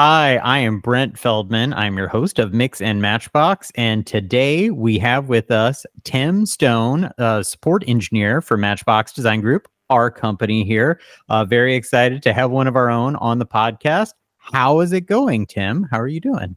Hi, I am Brent Feldman. I'm your host of Mix and Matchbox. And today we have with us Tim Stone, a support engineer for Matchbox Design Group, our company here. Uh, very excited to have one of our own on the podcast. How is it going, Tim? How are you doing?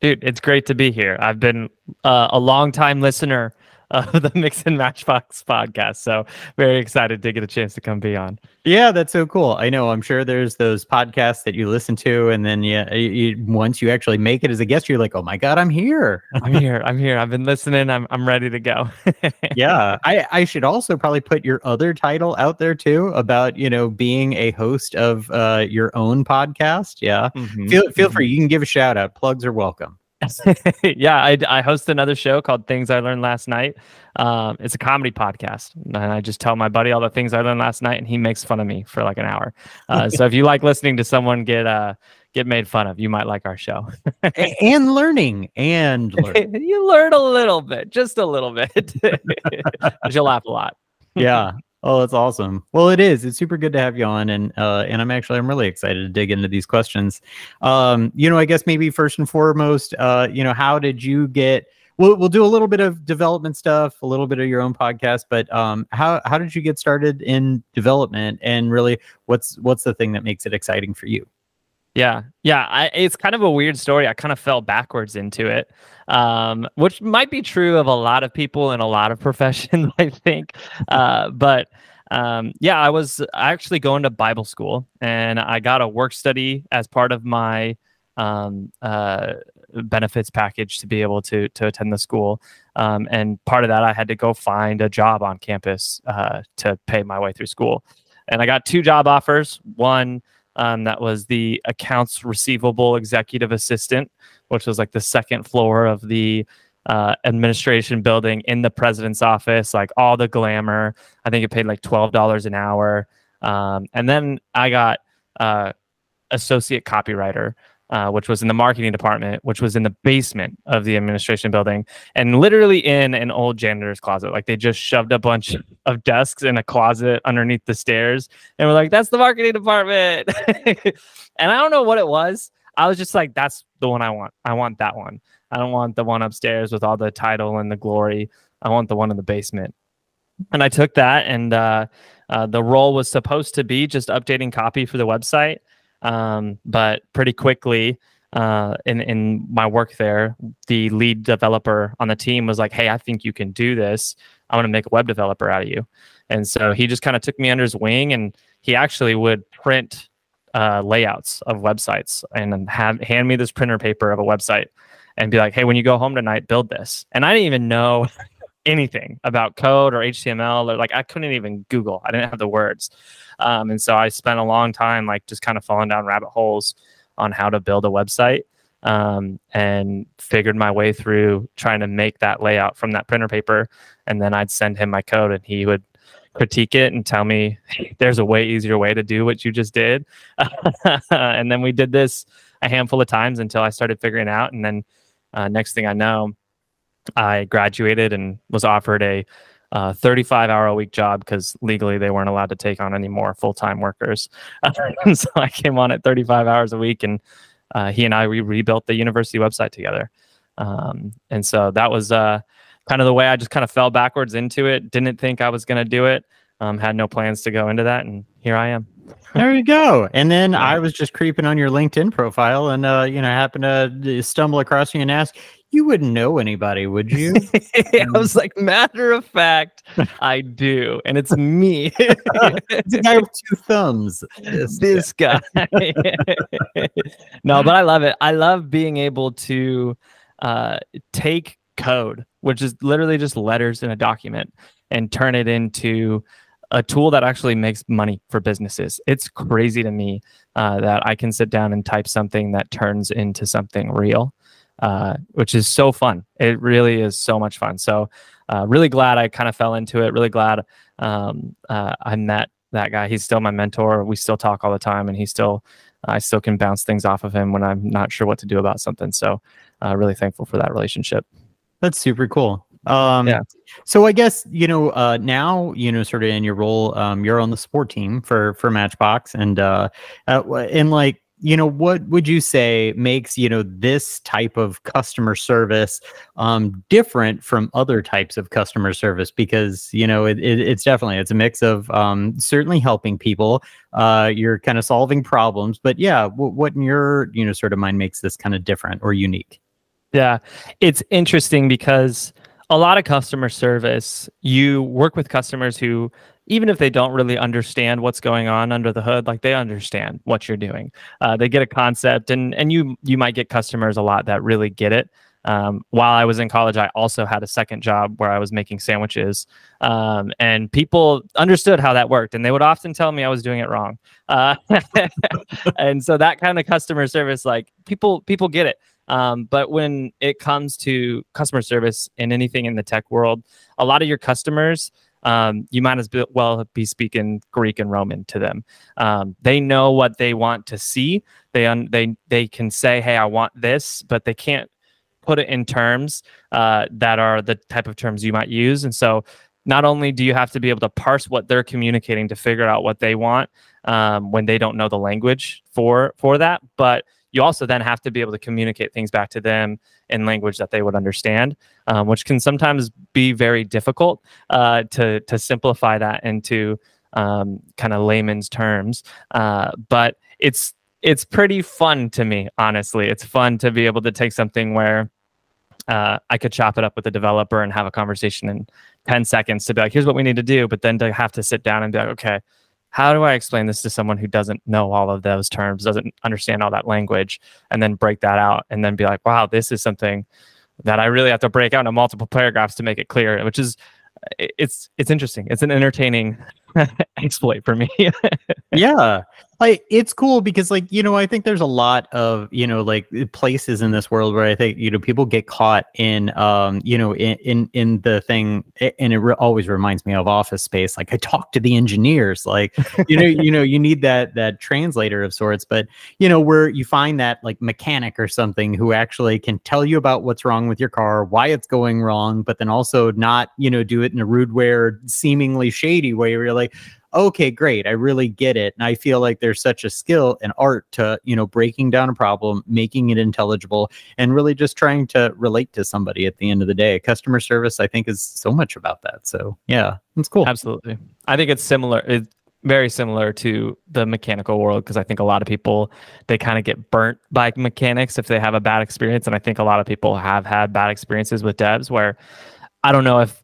Dude, it's great to be here. I've been uh, a long time listener of the Mix and Matchbox podcast. So very excited to get a chance to come be on. Yeah, that's so cool. I know. I'm sure there's those podcasts that you listen to, and then yeah, you, you, once you actually make it as a guest, you're like, oh my god, I'm here. I'm here. I'm here. I've been listening. I'm I'm ready to go. yeah, I I should also probably put your other title out there too about you know being a host of uh, your own podcast. Yeah, mm-hmm. feel feel mm-hmm. free. You can give a shout out. Plugs are welcome. yeah, I, I host another show called Things I Learned Last Night. Um, it's a comedy podcast, and I just tell my buddy all the things I learned last night, and he makes fun of me for like an hour. Uh, so if you like listening to someone get uh, get made fun of, you might like our show. and learning, and you learn a little bit, just a little bit. you'll laugh a lot. yeah, Oh, that's awesome. Well, it is. It's super good to have you on, and uh, and I'm actually I'm really excited to dig into these questions. Um, you know, I guess maybe first and foremost, uh, you know, how did you get? We'll we'll do a little bit of development stuff, a little bit of your own podcast, but um, how how did you get started in development, and really, what's what's the thing that makes it exciting for you? Yeah, yeah. I, it's kind of a weird story. I kind of fell backwards into it, um, which might be true of a lot of people in a lot of professions, I think. Uh, but um, yeah, I was actually going to Bible school, and I got a work study as part of my um, uh, benefits package to be able to to attend the school. Um, and part of that, I had to go find a job on campus uh, to pay my way through school. And I got two job offers. One um, that was the accounts receivable executive assistant, which was like the second floor of the uh, administration building in the president's office, like all the glamour. I think it paid like twelve dollars an hour. Um, and then I got uh, associate copywriter, uh, which was in the marketing department, which was in the basement of the administration building and literally in an old janitor's closet. Like they just shoved a bunch of desks in a closet underneath the stairs and we're like, that's the marketing department. and I don't know what it was. I was just like, that's the one I want. I want that one. I don't want the one upstairs with all the title and the glory. I want the one in the basement. And I took that, and uh, uh, the role was supposed to be just updating copy for the website. Um, but pretty quickly, uh, in in my work there, the lead developer on the team was like, "Hey, I think you can do this. I want to make a web developer out of you." And so he just kind of took me under his wing, and he actually would print uh, layouts of websites and have hand me this printer paper of a website and be like, "Hey, when you go home tonight, build this." And I didn't even know anything about code or HTML or like I couldn't even Google. I didn't have the words. Um, and so I spent a long time like just kind of falling down rabbit holes on how to build a website um, and figured my way through trying to make that layout from that printer paper. And then I'd send him my code and he would critique it and tell me there's a way easier way to do what you just did. and then we did this a handful of times until I started figuring out. And then uh, next thing I know, I graduated and was offered a uh, 35 hour a week job because legally they weren't allowed to take on any more full time workers. so I came on at 35 hours a week, and uh, he and I we rebuilt the university website together. Um, and so that was uh, kind of the way I just kind of fell backwards into it. Didn't think I was going to do it. Um, had no plans to go into that, and here I am. there you go. And then I was just creeping on your LinkedIn profile, and uh, you know, happened to stumble across you and ask, you wouldn't know anybody, would you? I was like, matter of fact, I do, and it's me. it's a guy with two thumbs. This, this guy. no, but I love it. I love being able to uh, take code, which is literally just letters in a document, and turn it into a tool that actually makes money for businesses. It's crazy to me uh, that I can sit down and type something that turns into something real uh, which is so fun. It really is so much fun. So, uh, really glad I kind of fell into it. Really glad um, uh, I met that guy. He's still my mentor. We still talk all the time, and he still, I still can bounce things off of him when I'm not sure what to do about something. So, uh, really thankful for that relationship. That's super cool. Um, yeah. So I guess you know uh, now you know sort of in your role, um, you're on the support team for for Matchbox, and uh, uh, and like you know, what would you say makes you know this type of customer service um, different from other types of customer service? Because you know, it, it, it's definitely it's a mix of um, certainly helping people. Uh, you're kind of solving problems, but yeah, w- what in your you know sort of mind makes this kind of different or unique? Yeah, it's interesting because a lot of customer service, you work with customers who, even if they don't really understand what's going on under the hood, like they understand what you're doing. Uh, they get a concept, and and you you might get customers a lot that really get it. Um, while I was in college, I also had a second job where I was making sandwiches, um, and people understood how that worked, and they would often tell me I was doing it wrong. Uh, and so that kind of customer service, like people people get it. Um, but when it comes to customer service and anything in the tech world, a lot of your customers, um, you might as well be speaking Greek and Roman to them. Um, they know what they want to see. They un- they they can say, "Hey, I want this," but they can't put it in terms uh, that are the type of terms you might use. And so, not only do you have to be able to parse what they're communicating to figure out what they want um, when they don't know the language for for that, but you also then have to be able to communicate things back to them in language that they would understand, um, which can sometimes be very difficult uh, to to simplify that into um, kind of layman's terms. Uh, but it's it's pretty fun to me, honestly. It's fun to be able to take something where uh, I could chop it up with a developer and have a conversation in 10 seconds to be like, here's what we need to do. But then to have to sit down and be like, okay, how do I explain this to someone who doesn't know all of those terms, doesn't understand all that language, and then break that out and then be like, wow, this is something that I really have to break out into multiple paragraphs to make it clear, which is it's it's interesting. It's an entertaining exploit for me. yeah like it's cool because like you know i think there's a lot of you know like places in this world where i think you know people get caught in um you know in in, in the thing and it re- always reminds me of office space. Like i talk to the engineers like you know you know you need that that translator of sorts but you know where you find that like mechanic or something who actually can tell you about what's wrong with your car why it's going wrong but then also not you know do it in a rude way or seemingly shady way where you're like okay, great, I really get it. And I feel like there's such a skill and art to, you know, breaking down a problem, making it intelligible, and really just trying to relate to somebody at the end of the day. Customer service, I think, is so much about that. So yeah, it's cool. Absolutely. I think it's similar. It's very similar to the mechanical world because I think a lot of people they kind of get burnt by mechanics if they have a bad experience. And I think a lot of people have had bad experiences with devs where I don't know if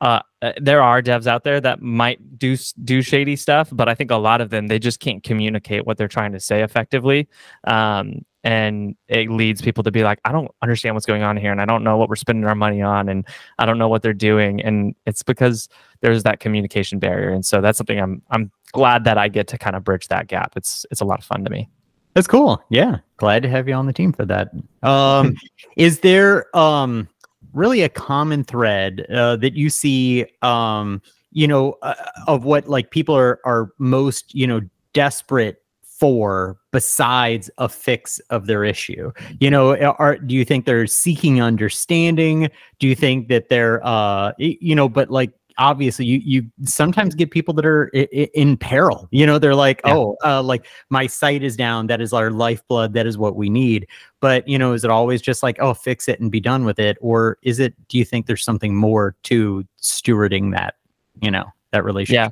uh, uh, there are devs out there that might do do shady stuff, but I think a lot of them they just can't communicate what they're trying to say effectively, um, and it leads people to be like, I don't understand what's going on here, and I don't know what we're spending our money on, and I don't know what they're doing, and it's because there's that communication barrier, and so that's something I'm I'm glad that I get to kind of bridge that gap. It's it's a lot of fun to me. That's cool. Yeah, glad to have you on the team for that. Um, is there um really a common thread uh, that you see um, you know uh, of what like people are are most you know desperate for besides a fix of their issue. You know are do you think they're seeking understanding? Do you think that they're uh you know but like obviously you you sometimes get people that are in, in peril you know they're like yeah. oh uh, like my site is down that is our lifeblood that is what we need. But you know is it always just like oh fix it and be done with it or is it do you think there's something more to stewarding that you know that relationship? Yeah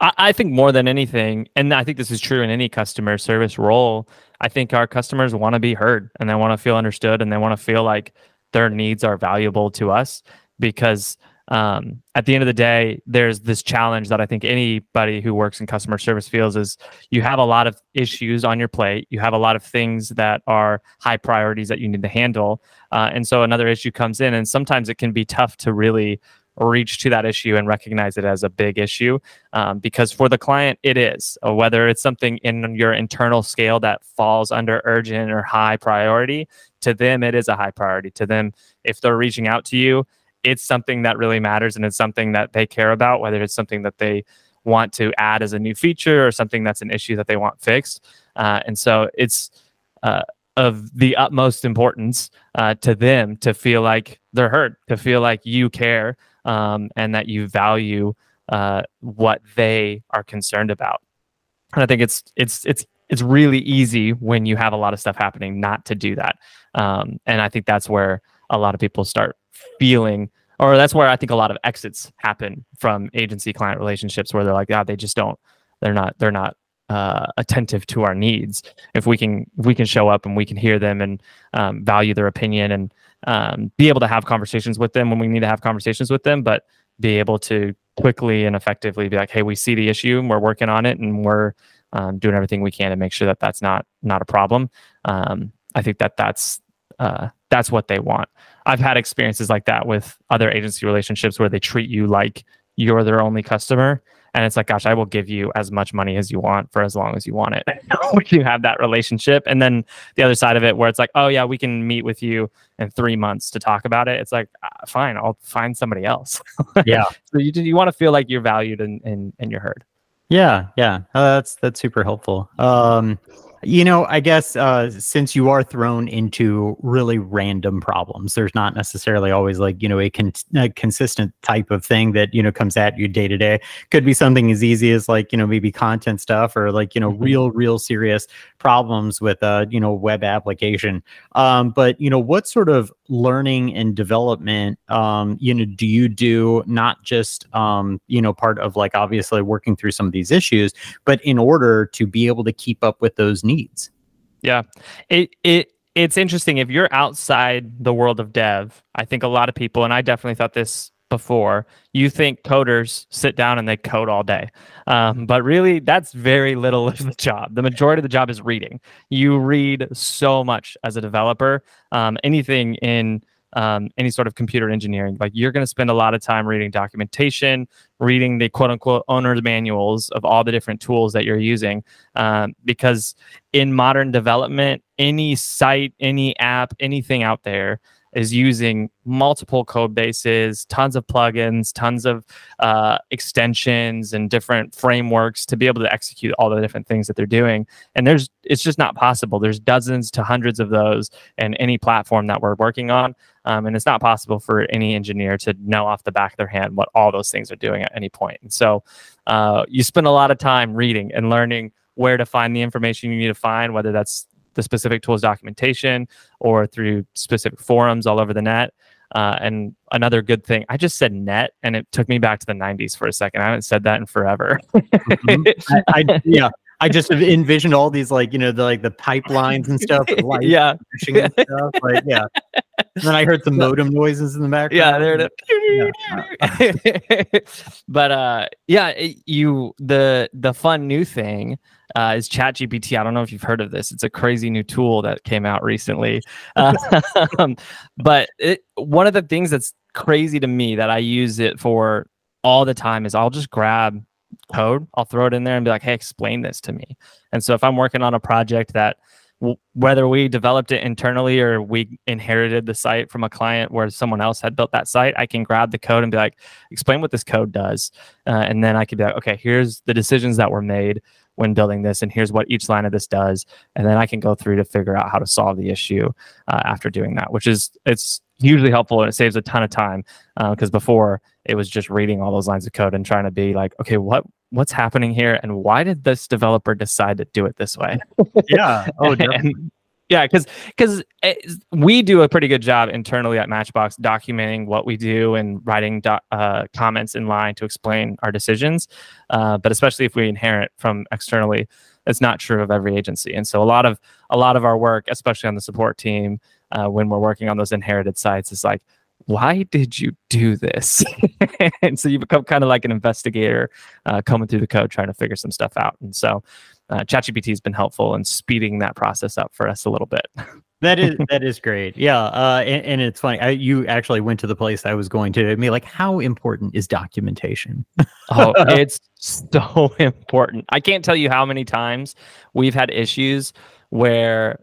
I, I think more than anything and i think this is true in any customer service role i think our customers want to be heard and they want to feel understood and they want to feel like their needs are valuable to us because um, at the end of the day, there's this challenge that I think anybody who works in customer service feels is you have a lot of issues on your plate. You have a lot of things that are high priorities that you need to handle. Uh, and so another issue comes in, and sometimes it can be tough to really reach to that issue and recognize it as a big issue um, because for the client it is uh, whether it's something in your internal scale that falls under urgent or high priority to them it is a high priority to them if they're reaching out to you it's something that really matters and it's something that they care about, whether it's something that they want to add as a new feature or something that's an issue that they want fixed. Uh, and so it's uh, of the utmost importance uh, to them to feel like they're heard, to feel like you care um, and that you value uh, what they are concerned about. And I think it's it's it's it's really easy when you have a lot of stuff happening not to do that. Um, and I think that's where a lot of people start feeling, or that's where I think a lot of exits happen from agency client relationships where they're like, yeah, they just don't, they're not, they're not uh, attentive to our needs. If we can, we can show up and we can hear them and um, value their opinion and um, be able to have conversations with them when we need to have conversations with them, but be able to quickly and effectively be like, hey, we see the issue and we're working on it and we're um, doing everything we can to make sure that that's not not a problem. Um, I think that that's uh, that's what they want. I've had experiences like that with other agency relationships where they treat you like you're their only customer, and it's like, gosh, I will give you as much money as you want for as long as you want it. when you have that relationship, and then the other side of it, where it's like, oh yeah, we can meet with you in three months to talk about it. It's like, uh, fine, I'll find somebody else. yeah. so you you want to feel like you're valued and and, and you're heard. Yeah, yeah, uh, that's that's super helpful. Um, you know, I guess uh, since you are thrown into really random problems, there's not necessarily always like you know a, con- a consistent type of thing that you know comes at you day to day. Could be something as easy as like you know maybe content stuff or like you know mm-hmm. real real serious problems with a you know web application. Um, but you know what sort of learning and development um, you know do you do not just um, you know part of like obviously working through some of these issues, but in order to be able to keep up with those needs. Yeah. It it it's interesting if you're outside the world of dev. I think a lot of people and I definitely thought this before, you think coders sit down and they code all day. Um, but really, that's very little of the job. The majority of the job is reading. You read so much as a developer. Um, anything in um, any sort of computer engineering. Like you're going to spend a lot of time reading documentation, reading the quote unquote owner's manuals of all the different tools that you're using. Um, because in modern development, any site, any app, anything out there is using multiple code bases, tons of plugins, tons of uh, extensions, and different frameworks to be able to execute all the different things that they're doing. And there's it's just not possible. There's dozens to hundreds of those in any platform that we're working on, um, and it's not possible for any engineer to know off the back of their hand what all those things are doing at any point. And so uh, you spend a lot of time reading and learning where to find the information you need to find, whether that's the specific tools documentation or through specific forums all over the net. Uh, and another good thing, I just said net, and it took me back to the &90s for a second. I haven't said that in forever. mm-hmm. I, I, yeah, I just envisioned all these like you know the like the pipelines and stuff. yeah, and stuff. Like yeah. And then I heard some modem noises in the background. Yeah, there it is. but uh, yeah, it, you the the fun new thing uh, is ChatGPT. I don't know if you've heard of this. It's a crazy new tool that came out recently. Uh, but it, one of the things that's crazy to me that I use it for all the time is I'll just grab code, I'll throw it in there and be like, hey, explain this to me. And so if I'm working on a project that whether we developed it internally or we inherited the site from a client where someone else had built that site, I can grab the code and be like, explain what this code does. Uh, and then I could be like, okay, here's the decisions that were made when building this, and here's what each line of this does. And then I can go through to figure out how to solve the issue uh, after doing that, which is, it's hugely helpful and it saves a ton of time because uh, before it was just reading all those lines of code and trying to be like okay what what's happening here and why did this developer decide to do it this way? Yeah. Oh and, yeah because because we do a pretty good job internally at matchbox documenting what we do and writing do, uh, comments in line to explain our decisions uh, but especially if we inherit from externally it's not true of every agency. And so a lot of a lot of our work especially on the support team uh, when we're working on those inherited sites is like why did you do this? and so you become kind of like an investigator uh, coming through the code trying to figure some stuff out. And so uh, ChatGPT has been helpful in speeding that process up for us a little bit. that is that is great. Yeah, uh, and, and, it's funny. I, you actually went to the place I was going to. I mean, like, how important is documentation? oh, it's so important. I can't tell you how many times we've had issues where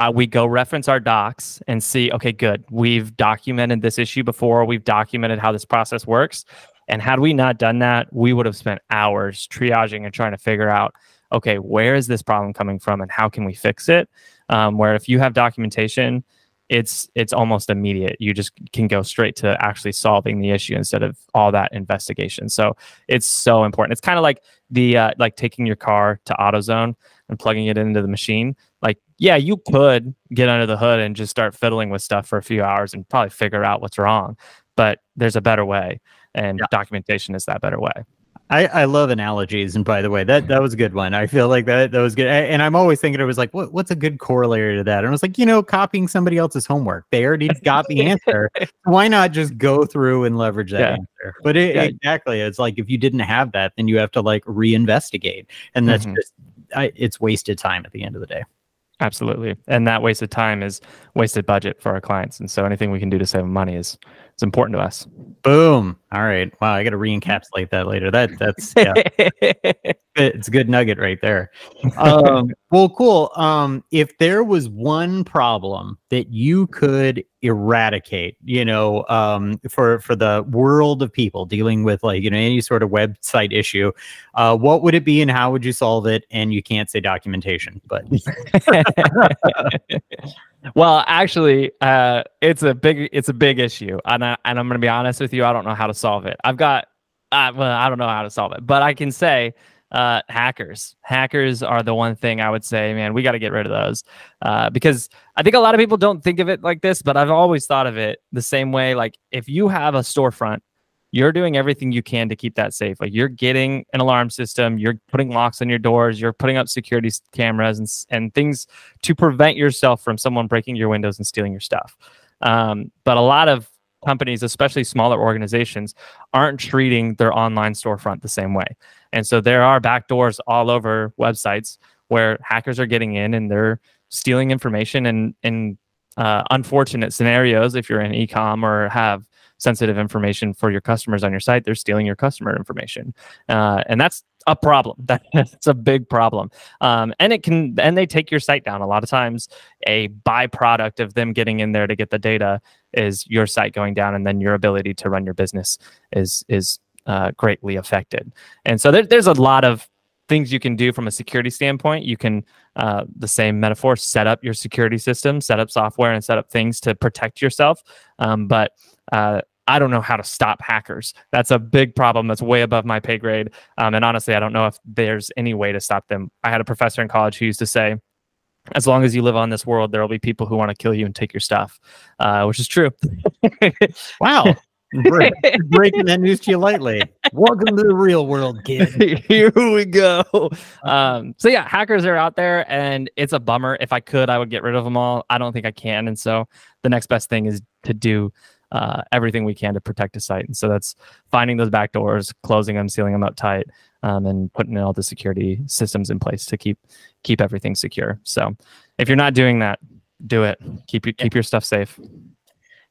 uh, we go reference our docs and see, okay, good. We've documented this issue before. We've documented how this process works. And had we not done that, we would have spent hours triaging and trying to figure out, okay, where is this problem coming from and how can we fix it? Um, where if you have documentation, it's it's almost immediate. You just can go straight to actually solving the issue instead of all that investigation. So it's so important. It's kind of like the uh, like taking your car to AutoZone and plugging it into the machine. Like, yeah, you could get under the hood and just start fiddling with stuff for a few hours and probably figure out what's wrong. But there's a better way, and yeah. documentation is that better way. I, I love analogies, and by the way, that that was a good one. I feel like that that was good, and I'm always thinking it was like, what what's a good corollary to that? And I was like, you know, copying somebody else's homework. They already got the answer. Why not just go through and leverage that yeah. answer? But it, yeah. exactly, it's like if you didn't have that, then you have to like reinvestigate, and that's mm-hmm. just I, it's wasted time at the end of the day. Absolutely, and that wasted time is wasted budget for our clients, and so anything we can do to save money is it's important to us. Boom. All right. Wow. I got to re-encapsulate that later. That that's yeah. it's a good nugget right there. Um, well, cool. Um, if there was one problem that you could eradicate, you know, um, for for the world of people dealing with like you know any sort of website issue, uh, what would it be and how would you solve it? And you can't say documentation, but well, actually, uh, it's a big it's a big issue, and I, and I'm going to be honest with you. I don't know how to solve it. I've got uh, well, I don't know how to solve it, but I can say uh, hackers. Hackers are the one thing I would say, man, we got to get rid of those uh, because I think a lot of people don't think of it like this, but I've always thought of it the same way. Like if you have a storefront you're doing everything you can to keep that safe. Like you're getting an alarm system, you're putting locks on your doors, you're putting up security cameras and and things to prevent yourself from someone breaking your windows and stealing your stuff. Um, but a lot of companies, especially smaller organizations, aren't treating their online storefront the same way. And so there are backdoors all over websites where hackers are getting in and they're stealing information and in uh, unfortunate scenarios if you're in ecom or have sensitive information for your customers on your site, they're stealing your customer information, uh, and that's a problem. That's a big problem. Um, and it can, and they take your site down. A lot of times, a byproduct of them getting in there to get the data is your site going down, and then your ability to run your business is is uh, greatly affected. And so there, there's a lot of things you can do from a security standpoint. You can, uh, the same metaphor, set up your security system, set up software, and set up things to protect yourself. Um, but uh, I don't know how to stop hackers. That's a big problem. That's way above my pay grade. Um, and honestly, I don't know if there's any way to stop them. I had a professor in college who used to say, as long as you live on this world, there will be people who want to kill you and take your stuff, uh, which is true. wow. Break, breaking that news to you lightly. Welcome to the real world, kid. Here we go. Um, so yeah, hackers are out there, and it's a bummer. If I could, I would get rid of them all. I don't think I can, and so the next best thing is to do uh, everything we can to protect a site. And so that's finding those back doors, closing them, sealing them up tight, um, and putting all the security systems in place to keep keep everything secure. So if you're not doing that, do it. Keep you keep your stuff safe.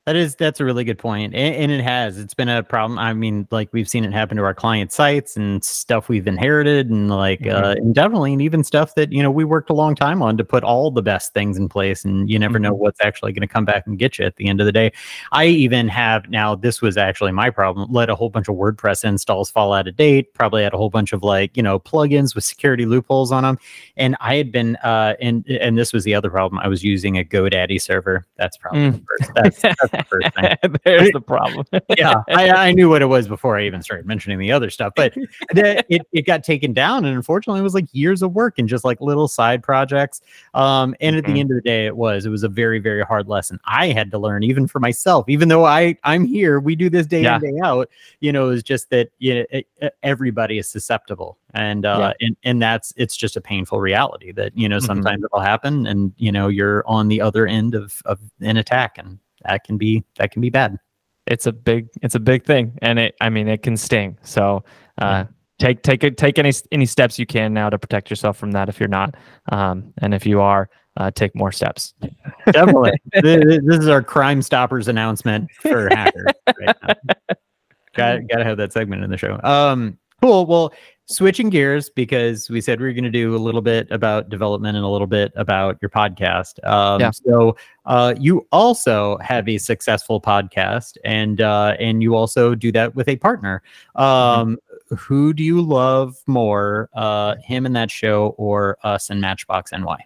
That is that's a really good point. And, and, it has. It's been a problem. I mean, like we've seen it happen to our client sites and stuff we've inherited and like mm-hmm. uh and definitely and even stuff that, you know, we worked a long time on to put all the best things in place and you never mm-hmm. know what's actually going to come back and get you at the end of the day. I even have now this was actually my problem. Let a whole bunch of WordPress installs fall out of date, probably had a whole bunch of like, you know, plugins with security loopholes on them. And I had been uh and and this was the other problem. I was using a GoDaddy server. That's probably mm. the first. That's, that's first thing. There's the problem. yeah, I, I, knew what it was before I even started mentioning the other stuff, but the, it, it got taken down, and unfortunately, it was like years of work and just like little side projects. Um, and at mm-hmm. the end of the day, it was it was a very very hard lesson I had to learn even for myself. Even though I I'm here, we do this day yeah. in day out. You know, it's just that you know it, everybody is susceptible and uh yeah. and, and that's it's just a painful reality that you know mm-hmm. sometimes mm-hmm. it'll happen and you know you're on the other end of of an attack and that can be that can be bad. It's a big it's a big thing, and it I mean it can sting. So uh, take take take any any steps you can now to protect yourself from that if you're not, um, and if you are, uh, take more steps. Definitely, this, is our Crime Stoppers announcement for hackers. Right got got to have that segment in the show. Um, cool. Well, switching gears because we said we are going to do a little bit about development and a little bit about your podcast. Um, yeah. So uh, you also have a successful podcast, and uh, and you also do that with a partner. Mm-hmm. Um, mm-hmm. Who do you love more, uh, him in that show or us in Matchbox NY?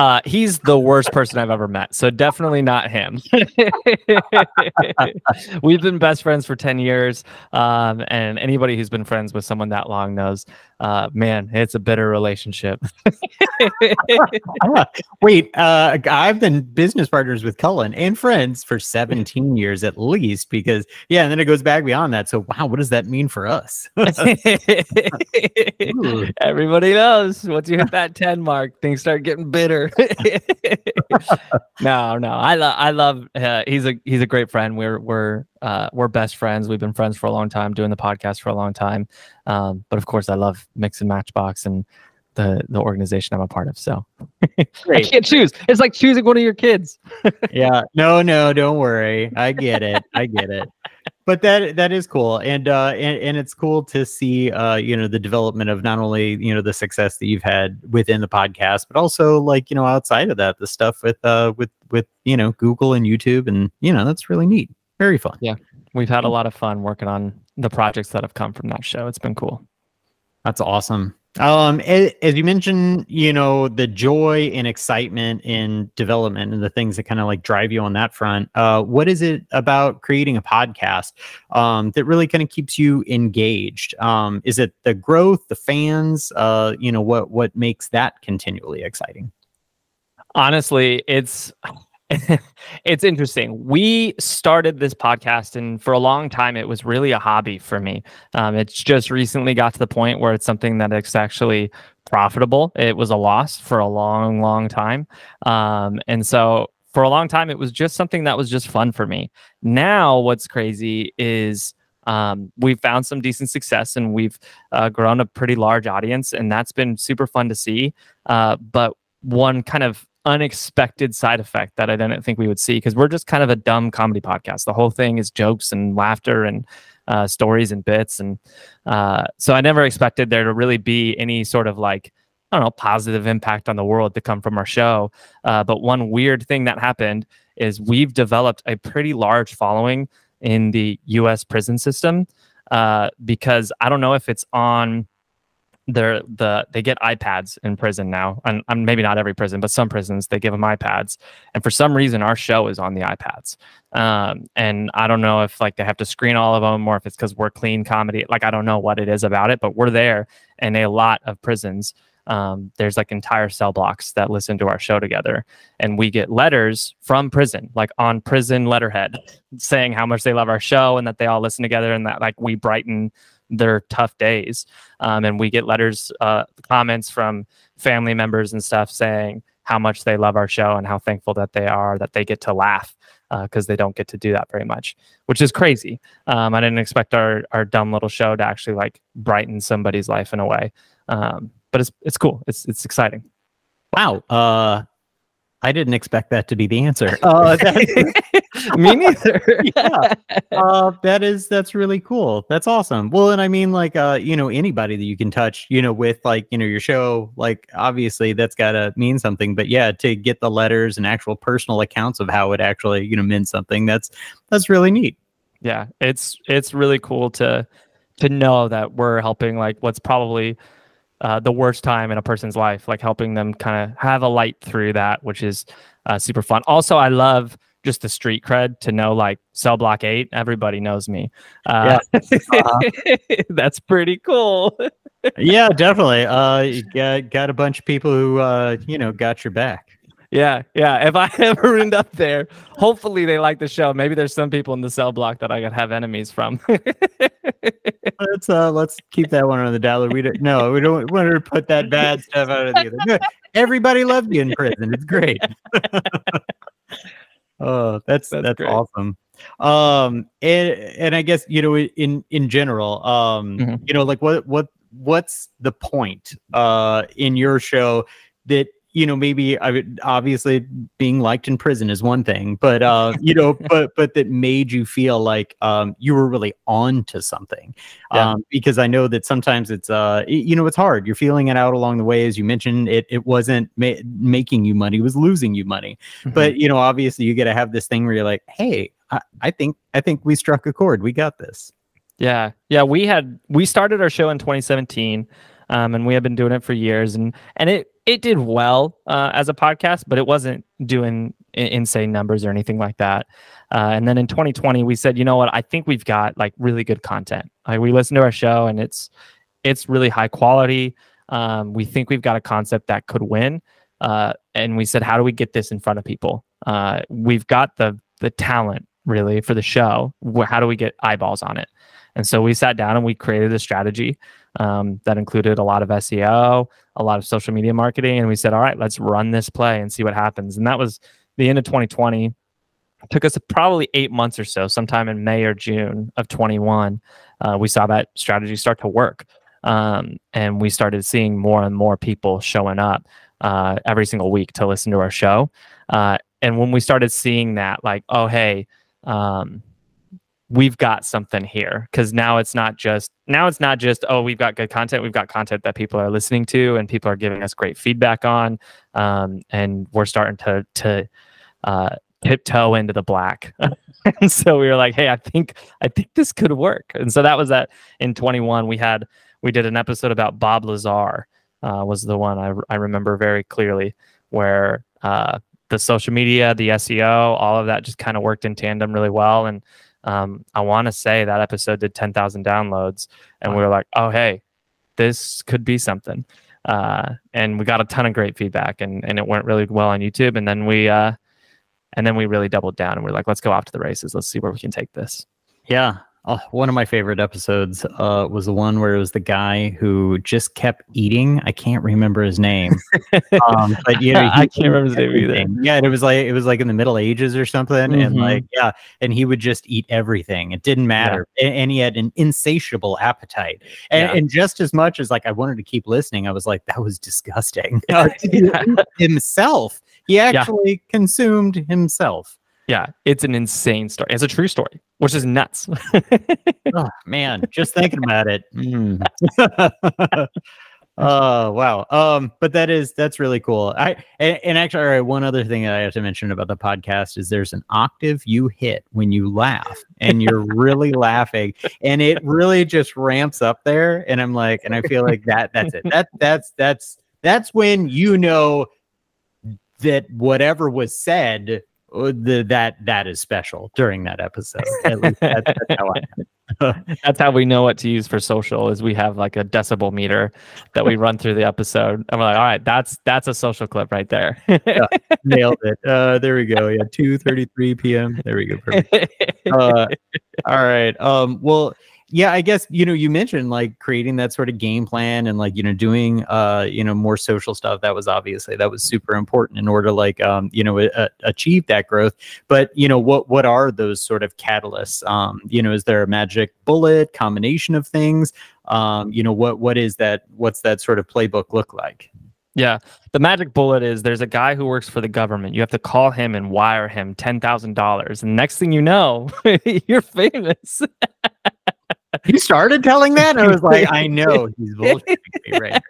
Uh, he's the worst person I've ever met. So definitely not him. We've been best friends for 10 years. Um, and anybody who's been friends with someone that long knows, uh, man, it's a bitter relationship. Wait, uh, I've been business partners with Cullen and friends for 17 years at least, because, yeah, and then it goes back beyond that. So, wow, what does that mean for us? Everybody knows once you hit that 10 mark, things start getting bitter. no, no, I love, I love, uh, he's a, he's a great friend. We're, we're, uh, we're best friends. We've been friends for a long time, doing the podcast for a long time. Um, but of course, I love Mix and Matchbox and the the organization I'm a part of. So I can't choose. It's like choosing one of your kids. yeah. No, no, don't worry. I get it. I get it. But that that is cool, and uh, and and it's cool to see uh, you know, the development of not only you know the success that you've had within the podcast, but also like you know outside of that, the stuff with uh with with you know Google and YouTube, and you know that's really neat. Very fun. Yeah, we've had a lot of fun working on the projects that have come from that show. It's been cool. That's awesome. Um, as, as, you mentioned, you know, the joy and excitement in development and the things that kind of like drive you on that front. Uh, what is it about creating a podcast um, that really kind of keeps you engaged? Um, is it the growth, the fans? Uh, you know, what what makes that continually exciting? Honestly, it's it's interesting. We started this podcast, and for a long time, it was really a hobby for me. Um, it's just recently got to the point where it's something that it's actually profitable. It was a loss for a long, long time. Um, and so for a long time, it was just something that was just fun for me. Now, what's crazy is um, we've found some decent success and we've uh, grown a pretty large audience, and that's been super fun to see. Uh, but one kind of unexpected side effect that I didn't think we would see because we're just kind of a dumb comedy podcast. The whole thing is jokes and laughter and uh, stories and bits, and uh, so I never expected there to really be any sort of like I don't know positive impact on the world to come from our show. Uh, but one weird thing that happened is we've developed a pretty large following in the U.S. prison system uh, because I don't know if it's on they're the they get iPads in prison now, and, and, maybe not every prison, but some prisons they give them iPads. And for some reason, our show is on the iPads. Um, and I don't know if like they have to screen all of them, or if it's because we're clean comedy. Like I don't know what it is about it, but we're there, and a lot of prisons. Um, there's like entire cell blocks that listen to our show together, and we get letters from prison, like on prison letterhead, saying how much they love our show and that they all listen together, and that like we brighten their tough days. Um, and we get letters, uh, comments from family members and stuff saying how much they love our show and how thankful that they are that they get to laugh because uh, they don't get to do that very much, which is crazy. Um, I didn't expect our our dumb little show to actually like brighten somebody's life in a way. Um, but it's it's cool. It's it's exciting. Wow. Uh, I didn't expect that to be the answer. Uh, Me neither. yeah, uh, that is that's really cool. That's awesome. Well, and I mean, like, uh, you know, anybody that you can touch, you know, with like, you know, your show, like, obviously that's got to mean something. But yeah, to get the letters and actual personal accounts of how it actually, you know, meant something. That's that's really neat. Yeah, it's it's really cool to to know that we're helping like what's probably uh, the worst time in a person's life, like helping them kind of have a light through that, which is uh, super fun. Also, I love just the street cred to know like cell block eight, everybody knows me. Uh, yeah. uh-huh. that's pretty cool. yeah, definitely. Uh, you got, got a bunch of people who, uh, you know, got your back. Yeah, yeah. If I ever end up there, hopefully they like the show. Maybe there's some people in the cell block that I could have enemies from. let's uh let's keep that one on the dollar. We don't no, we don't want to put that bad stuff out of the other. Good. Everybody loves you in prison. It's great. oh, that's that's, that's awesome. Um and and I guess you know in in general, um, mm-hmm. you know, like what what what's the point uh in your show that you know maybe i would obviously being liked in prison is one thing but uh you know but but that made you feel like um you were really on to something. Yeah. um because i know that sometimes it's uh you know it's hard. You're feeling it out along the way as you mentioned it it wasn't ma- making you money it was losing you money. Mm-hmm. but you know obviously you got to have this thing where you're like hey I, I think i think we struck a chord. We got this. Yeah. Yeah we had we started our show in 2017 um, and we have been doing it for years and and it it did well uh, as a podcast, but it wasn't doing insane numbers or anything like that. Uh, and then in 2020, we said, you know what? I think we've got like really good content. Like we listen to our show, and it's it's really high quality. Um, we think we've got a concept that could win. Uh, and we said, how do we get this in front of people? Uh, we've got the the talent really for the show. How do we get eyeballs on it? And so we sat down and we created a strategy um, that included a lot of SEO, a lot of social media marketing, and we said, all right, let's run this play and see what happens. And that was the end of 2020. It took us probably eight months or so, sometime in May or June of 21. Uh, we saw that strategy start to work. Um, and we started seeing more and more people showing up uh, every single week to listen to our show. Uh, and when we started seeing that, like, oh, hey, um, we've got something here. Because now it's not just now it's not just oh we've got good content we've got content that people are listening to and people are giving us great feedback on um, and we're starting to to uh, tiptoe into the black. And so we were like hey i think i think this could work. And so that was that in 21 we had we did an episode about bob lazar uh, was the one I, I remember very clearly where uh, the social media the seo all of that just kind of worked in tandem really well. And um, I want to say that episode did 10,000 downloads, and wow. we were like, oh, hey, this could be something. Uh, and we got a ton of great feedback, and, and it went really well on YouTube. And then we, uh, and then we really doubled down, and we are like, let's go off to the races. Let's see where we can take this. Yeah, Oh, one of my favorite episodes uh, was the one where it was the guy who just kept eating. I can't remember his name, um, but you know, I can't remember his name either. Yeah, it was like it was like in the Middle Ages or something, mm-hmm. and like yeah, and he would just eat everything. It didn't matter, yeah. and, and, he had an insatiable appetite. And, yeah. and, just as much as like I wanted to keep listening, I was like, that was disgusting. himself, he actually yeah. consumed himself. Yeah, it's an insane story. It's a true story, which is nuts. oh man, just thinking about it. Mm. oh wow. Um, but that is that's really cool. I and, and actually, all right, one other thing that I have to mention about the podcast is there's an octave you hit when you laugh, and you're really laughing, and it really just ramps up there. And I'm like, and I feel like that that's it. That that's that's that's when you know that whatever was said the, that that is special during that episode. That's, that's, how that's, how we know what to use for social. Is we have like a decibel meter that we run through the episode, and we're like, all right, that's that's a social clip right there. yeah, nailed it. Uh, there we go. Yeah, two thirty three p.m. There we go. Uh, all right. Um. Well yeah i guess you know you mentioned like creating that sort of game plan and like you know doing uh you know more social stuff that was obviously that was super important in order to like um you know a- achieve that growth but you know what what are those sort of catalysts um you know is there a magic bullet combination of things um you know what what is that what's that sort of playbook look like yeah. The magic bullet is there's a guy who works for the government. You have to call him and wire him $10,000. And next thing you know, you're famous. he started telling that. And I was like, I know he's bullshitting me right.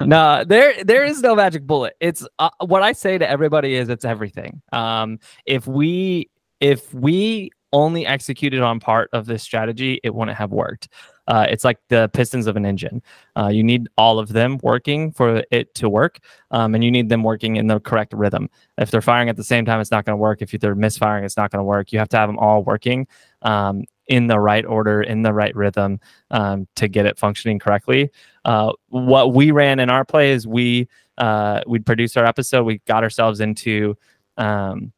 no, there there is no magic bullet. It's uh, what I say to everybody is it's everything. Um, if we if we only executed on part of this strategy, it wouldn't have worked. Uh, it's like the pistons of an engine. Uh, you need all of them working for it to work, um, and you need them working in the correct rhythm. If they're firing at the same time, it's not going to work. If they're misfiring, it's not going to work. You have to have them all working um, in the right order, in the right rhythm um, to get it functioning correctly. Uh, what we ran in our play is we uh, we'd produce our episode. We got ourselves into um,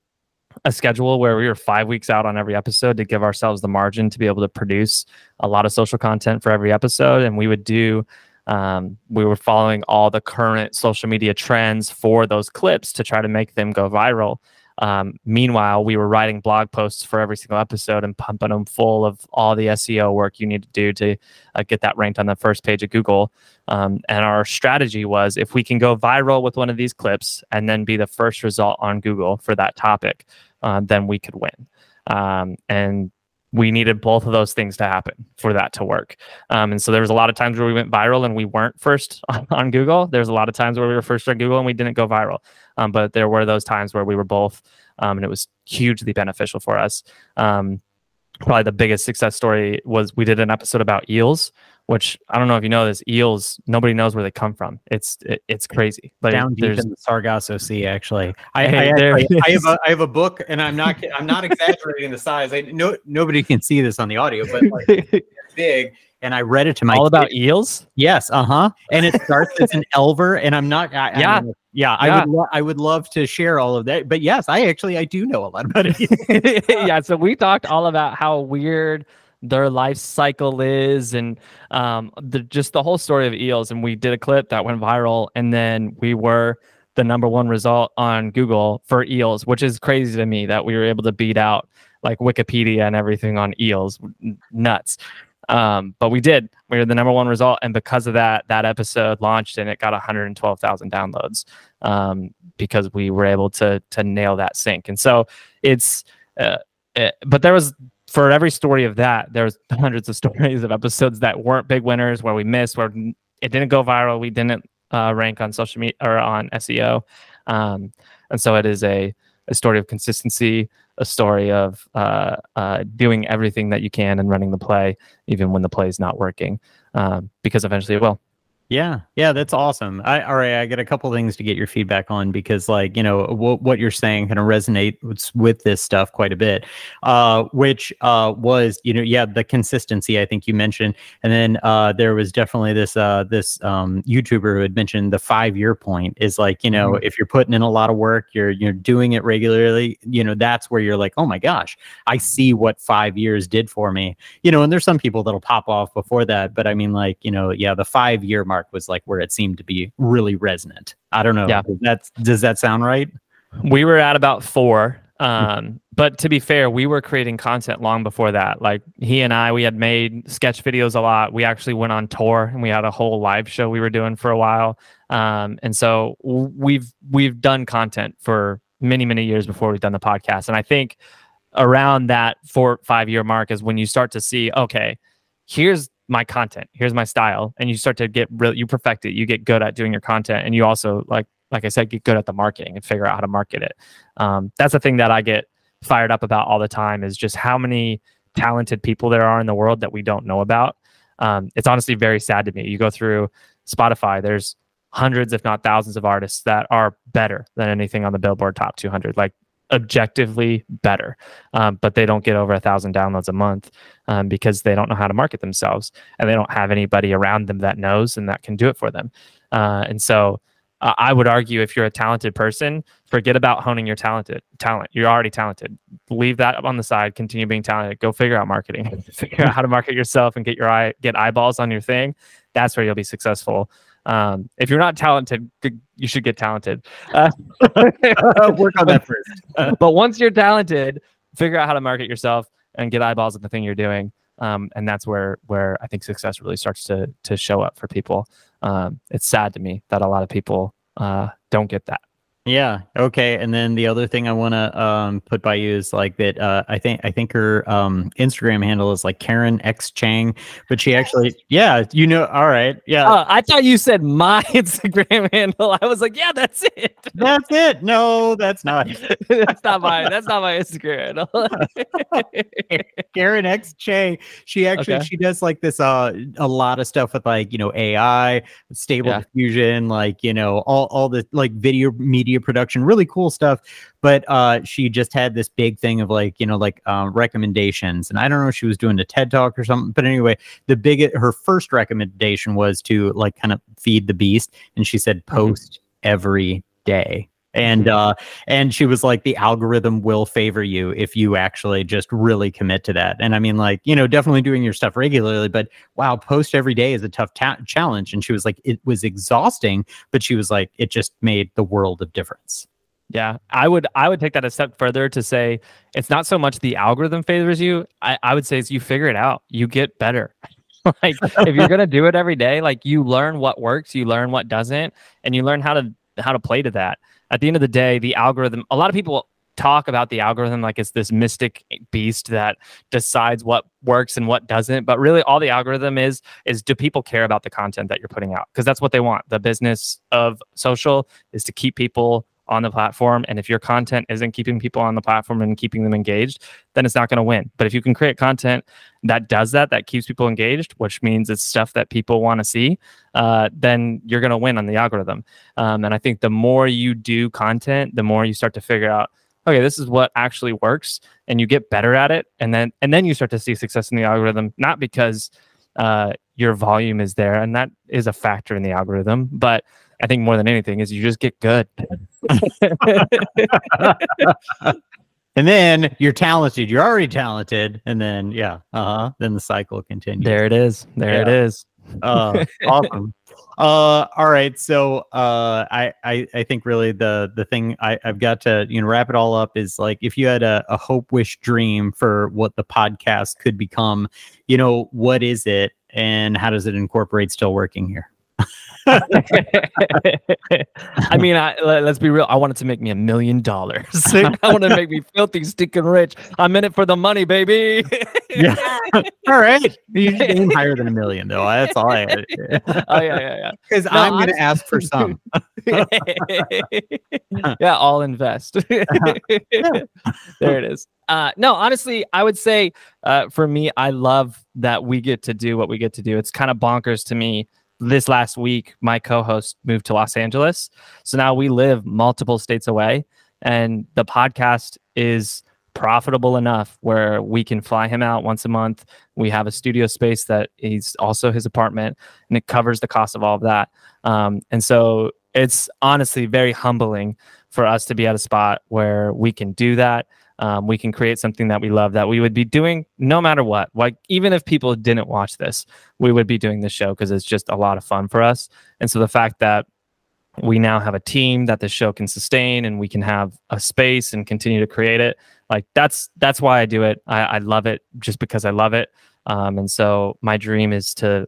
a schedule where we were five weeks out on every episode to give ourselves the margin to be able to produce a lot of social content for every episode. And we would do, um, we were following all the current social media trends for those clips to try to make them go viral. Um, meanwhile, we were writing blog posts for every single episode and pumping them full of all the SEO work you need to do to uh, get that ranked on the first page of Google. Um, and our strategy was if we can go viral with one of these clips and then be the first result on Google for that topic, uh, then we could win. Um, and we needed both of those things to happen for that to work. Um, and so there was a lot of times where we went viral and we weren't first on, on, Google. There's a lot of times where we were first on Google and we didn't go viral. Um, but there were those times where we were both, um, and it was hugely beneficial for us. Um, probably the biggest success story was we did an episode about eels which I don't know if you know this. Eels, nobody knows where they come from. It's it, it's crazy. Like down deep in the Sargasso Sea. Actually, I, hey, I, actually, I, have a I have a book, and I'm not I'm not exaggerating the size. I no nobody can see this on the audio, but like, it's big. And I read it to my all kid. about eels. Yes, uh huh. And it starts as an elver, and I'm not. I, yeah, I yeah, I would lo- I would love to share all of that. But yes, I actually I do know a lot about it. yeah, so we talked all about how weird their life cycle is and um, the, just the whole story of eels. And we did a clip that went viral, and then we were the number one result on Google for eels, which is crazy to me that we were able to beat out like Wikipedia and everything on eels. Nuts. Um, but we did. We were the number one result, and because of that, that episode launched and it got 112,000 downloads um, because we were able to to nail that sync. And so it's, uh, it, eh, but there was for every story of that, there's hundreds of stories of episodes that weren't big winners where we missed, where it didn't go viral, we didn't uh, rank on social media or on SEO, um, and so it is a a story of consistency, a story of uh, uh, doing everything that you can and running the play, even when the play is not working, um, because eventually it will. Yeah, yeah, that's awesome. I all right, I got a couple things to get your feedback on because, like, you know, what what you're saying kind of resonates with this stuff quite a bit. Uh, which uh was, you know, yeah, the consistency I think you mentioned, and then uh, there was definitely this uh this um YouTuber who had mentioned the five year point is like, you know, mm-hmm. if you're putting in a lot of work, you're you're doing it regularly, you know, that's where you're like, oh my gosh, I see what five years did for me, you know. And there's some people that'll pop off before that, but I mean, like, you know, yeah, the five year mark mark was like where it seemed to be really resonant. I don't know. Yeah. Does that does that sound right? We were at about four. Um, but to be fair, we were creating content long before that. Like he and I, we had made sketch videos a lot. We actually went on tour and we had a whole live show we were doing for a while. Um, and so we've we've done content for many many years before we've done the podcast. And I think around that four five year mark is when you start to see, okay, here's my content. Here's my style. And you start to get real you perfect it. You get good at doing your content. And you also like like i said get good at the marketing and figure out how to market it. Um, that's the thing that i get fired up about all the time is just how many talented people there are in the world that we don't know about. Um, it's honestly very sad to me. You go through spotify there's hundreds if not thousands of artists that are better than anything on the billboard top 200 like objectively better, um, but they don't get over a thousand downloads a month um, because they don't know how to market themselves and they don't have anybody around them that knows and that can do it for them. Uh, and so uh, I would argue if you're a talented person, forget about honing your talented talent. You're already talented. Leave that on the side. Continue being talented. Go figure out marketing. figure out how to market yourself and get your eye get eyeballs on your thing. That's where you'll be successful. Um, if you're not talented, you should get talented. Uh, Work on that first. but once you're talented, figure out how to market yourself and get eyeballs at the thing you're doing. Um, and that's where where I think success really starts to to show up for people. Um, it's sad to me that a lot of people uh, don't get that. Yeah. Okay. And then the other thing I want to um, put by you is like that. Uh, I think I think her um, Instagram handle is like Karen X Cheng, but she actually, yeah, you know, all right, yeah. Uh, I thought you said my Instagram handle. I was like, yeah, that's it. That's it. No, that's not. that's not my. That's not my Instagram. handle. Karen X Cheng. She actually okay. she does like this uh a lot of stuff with like you know AI, stable yeah. diffusion, like you know all all the like video media media production, really cool stuff. But uh, she just had this big thing of like, you know, like uh, recommendations. And I don't know if she was doing a TED talk or something. But anyway, the big, her first recommendation was to like kind of feed the beast. And she said, mm-hmm. post mm-hmm. every day and mm-hmm. uh and she was like the algorithm will favor you if you actually just really commit to that and i mean like you know definitely doing your stuff regularly but wow post every day is a tough ta- challenge and she was like it was exhausting but she was like it just made the world of difference yeah, I would I would take that a step further to say it's not so much the algorithm favors you. I, I would say is you figure it out. You get better. like if you're gonna do it every day, like you learn what works, you learn what doesn't, and you learn how to how to play to that at the end of the day, the algorithm, a lot of people talk about the algorithm like it's this mystic beast that decides what works and what doesn't but really all the algorithm is is do people care about the content that you're putting out? Because that's what they want. The business of social is to keep people on the platform. And if your content isn't keeping people on the platform and keeping them engaged, then it's not going to win. But if you can create content that does that, that keeps people engaged, which means it's stuff that people want to see, uh, then you're going to win on the algorithm. Um, and I think the more you do content, the more you start to figure out, okay, this is what actually works, and you get better at it, and then and then you start to see success in the algorithm, not because uh, your volume is there, and that is a factor in the algorithm, but I think more than anything is you just get good. and then you're talented. You're already talented, and then yeah, uh huh. Then the cycle continues. There it is. There yeah. it is. uh, awesome. Uh, all right. So uh, I, I I think really the the thing I, I've got to you know wrap it all up is like if you had a, a hope, wish, dream for what the podcast could become, you know, what is it, and how does it incorporate still working here? I mean, I, let's be real. I wanted to make me a million dollars. I want to make me filthy, stinking rich. I'm in it for the money, baby. yeah. all right. You aim higher than a million, though. That's all I. oh yeah, yeah, yeah. Because no, I'm going to ask for some. yeah, I'll invest. there it is. Uh, no, honestly, I would say uh, for me, I love that we get to do what we get to do. It's kind of bonkers to me this last week, my co-host moved to Los Angeles. So now we live multiple states away, and the podcast is profitable enough where we can fly him out once a month. We have a studio space that is also his apartment, and it covers the cost of all of that. Um, and so it's honestly very humbling for us to be at a spot where we can do that um, we can create something that we love that we would be doing no matter what. Like even if people didn't watch this, we would be doing this show because it's just a lot of fun for us. And so the fact that we now have a team that the show can sustain and we can have a space and continue to create it like that's that's why i do it i, I love it just because i love it um, and so my dream is to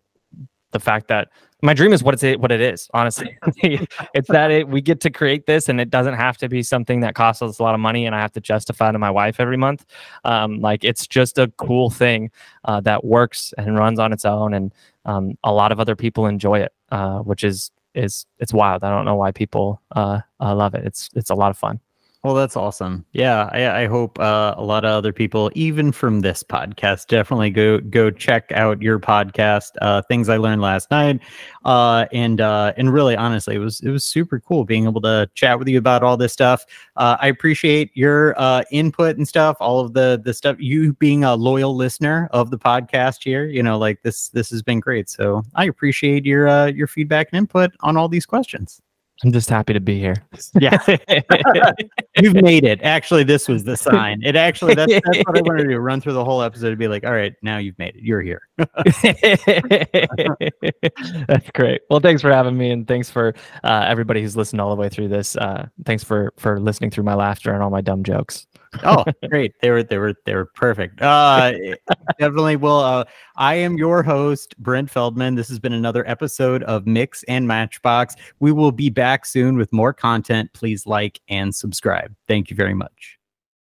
the fact that my dream is what it's what it is honestly. It's that it, we get to create this and it doesn't have to be something that costs us a lot of money and i have to justify to my wife every month. Um, like it's just a cool thing uh, that works and runs on its own and um, a lot of other people enjoy it uh, which is is it's wild. I don't know why people uh, uh love it. It's it's a lot of fun well, that's awesome. Yeah, I, I hope uh, a lot of other people, even from this podcast, definitely go go check out your podcast. Uh, Things I learned last night, uh, and uh, and really, honestly, it was it was super cool being able to chat with you about all this stuff. Uh, I appreciate your uh, input and stuff. All of the the stuff you being a loyal listener of the podcast here. You know, like this this has been great. So I appreciate your your feedback and input on all these questions. I'm just happy to be here. Yeah. You've made it. Actually, this was the sign. It actually, that's, that's what I wanted to do run through the whole episode to be like, all right, now you've made it. You're here. that's great. Well, thanks for having me. And thanks for uh, everybody who's listened all the way through this. Uh, thanks for, for listening through my laughter and all my dumb jokes oh, great. They were they were they were perfect. Uh definitely will uh I am your host, Brent Feldman. This has been another episode of Mix and Matchbox. We will be back soon with more content. Please like and subscribe. Thank you very much.